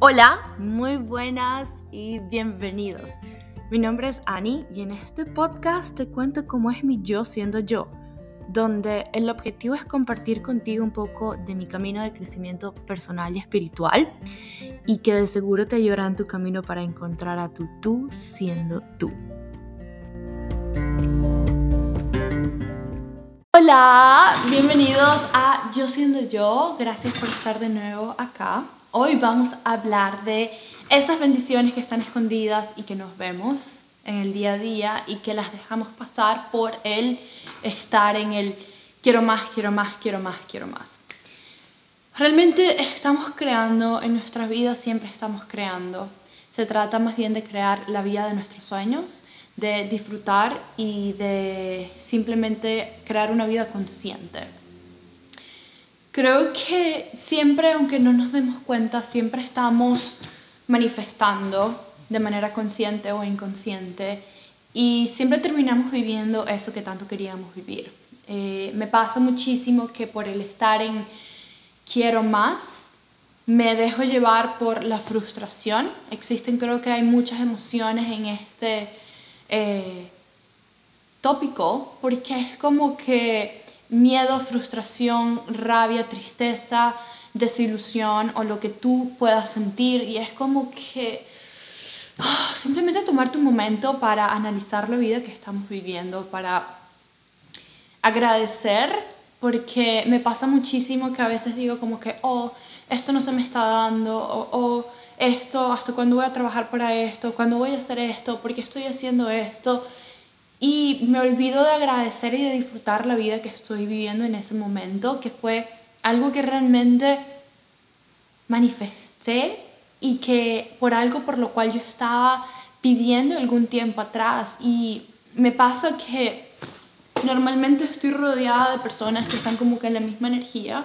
Hola, muy buenas y bienvenidos. Mi nombre es Annie y en este podcast te cuento cómo es mi yo siendo yo, donde el objetivo es compartir contigo un poco de mi camino de crecimiento personal y espiritual y que de seguro te ayudará en tu camino para encontrar a tu tú siendo tú. Hola, bienvenidos Yo siendo yo. Gracias por estar de nuevo acá. Hoy vamos a hablar de esas bendiciones que están escondidas y que nos vemos en el día a día y que las dejamos pasar por el estar en el quiero más, quiero más, quiero más, quiero más. Realmente estamos creando, en nuestras vidas siempre estamos creando. Se trata más bien de crear la vida de nuestros sueños, de disfrutar y de simplemente crear una vida consciente. Creo que siempre, aunque no nos demos cuenta, siempre estamos manifestando de manera consciente o inconsciente y siempre terminamos viviendo eso que tanto queríamos vivir. Eh, me pasa muchísimo que por el estar en quiero más, me dejo llevar por la frustración. Existen, creo que hay muchas emociones en este eh, tópico, porque es como que miedo, frustración, rabia, tristeza, desilusión o lo que tú puedas sentir. Y es como que ah, simplemente tomarte un momento para analizar la vida que estamos viviendo, para agradecer, porque me pasa muchísimo que a veces digo como que, oh, esto no se me está dando, o oh, esto, hasta cuándo voy a trabajar para esto, cuándo voy a hacer esto, por qué estoy haciendo esto. Y me olvido de agradecer y de disfrutar la vida que estoy viviendo en ese momento, que fue algo que realmente manifesté y que por algo por lo cual yo estaba pidiendo algún tiempo atrás. Y me pasa que normalmente estoy rodeada de personas que están como que en la misma energía.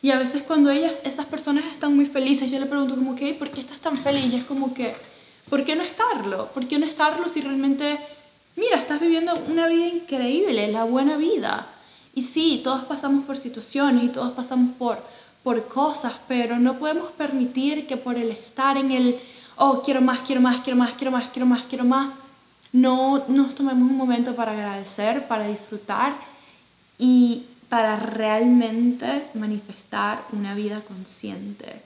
Y a veces cuando ellas, esas personas están muy felices, yo le pregunto como que, ¿por qué estás tan feliz? Y es como que, ¿por qué no estarlo? ¿Por qué no estarlo si realmente mira, estás viviendo una vida increíble, la buena vida. Y sí, todos pasamos por situaciones y todos pasamos por, por cosas, pero no podemos permitir que por el estar en el, oh, quiero más, quiero más, quiero más, quiero más, quiero más, quiero más, no nos tomemos un momento para agradecer, para disfrutar y para realmente manifestar una vida consciente.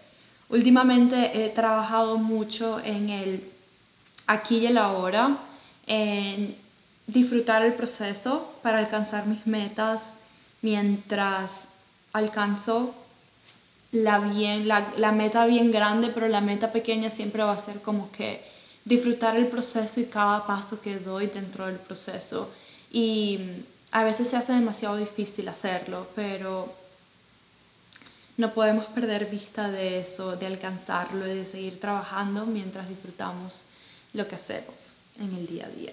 Últimamente he trabajado mucho en el aquí y el ahora, en disfrutar el proceso para alcanzar mis metas mientras alcanzo la, bien, la, meta bien grande, pero la meta pequeña siempre va a ser como que disfrutar el proceso y cada paso que doy dentro del proceso. Y a veces se hace demasiado difícil hacerlo, pero no podemos perder vista de eso, de alcanzarlo y de seguir trabajando mientras disfrutamos lo que hacemos en el día a día.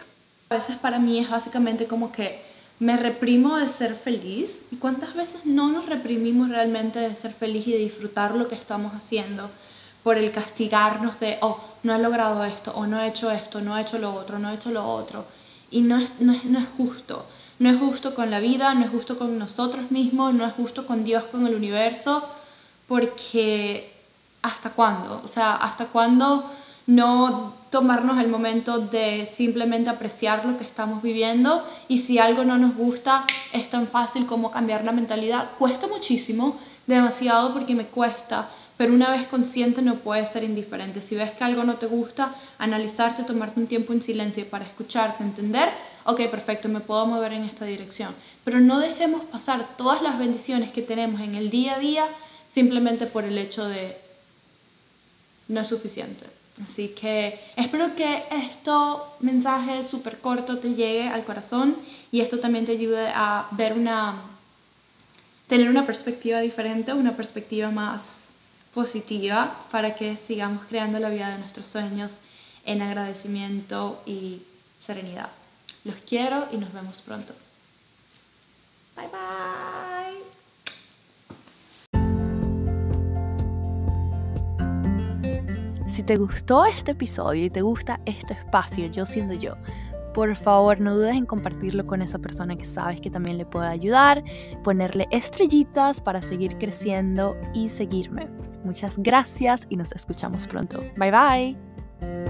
A veces para mí es básicamente como que me reprimo de ser feliz y cuántas veces no nos reprimimos realmente de ser feliz y de disfrutar lo que estamos haciendo por el castigarnos de, oh, no he logrado esto, o no he hecho esto, no he hecho lo otro, no he hecho lo otro. Y no es, no es, no es justo. No es justo con la vida, no es justo con nosotros mismos, no es justo con Dios, con el universo, porque ¿hasta cuándo? O sea, ¿hasta cuándo no tomarnos el momento de simplemente apreciar lo que estamos viviendo y si algo no nos gusta es tan fácil como cambiar la mentalidad. Cuesta muchísimo, demasiado porque me cuesta, pero una vez consciente no puedes ser indiferente. Si ves que algo no te gusta, analizarte, tomarte un tiempo en silencio para escucharte, entender, ok, perfecto, me puedo mover en esta dirección. Pero no dejemos pasar todas las bendiciones que tenemos en el día a día simplemente por el hecho de no es suficiente. Así que espero que este mensaje súper corto te llegue al corazón y esto también te ayude a ver una, tener una perspectiva diferente, una perspectiva más positiva para que sigamos creando la vida de nuestros sueños en agradecimiento y serenidad. Los quiero y nos vemos pronto. Bye bye. Si te gustó este episodio y te gusta este espacio, yo siendo yo, por favor no dudes en compartirlo con esa persona que sabes que también le puede ayudar, ponerle estrellitas para seguir creciendo y seguirme. Muchas gracias y nos escuchamos pronto. Bye bye.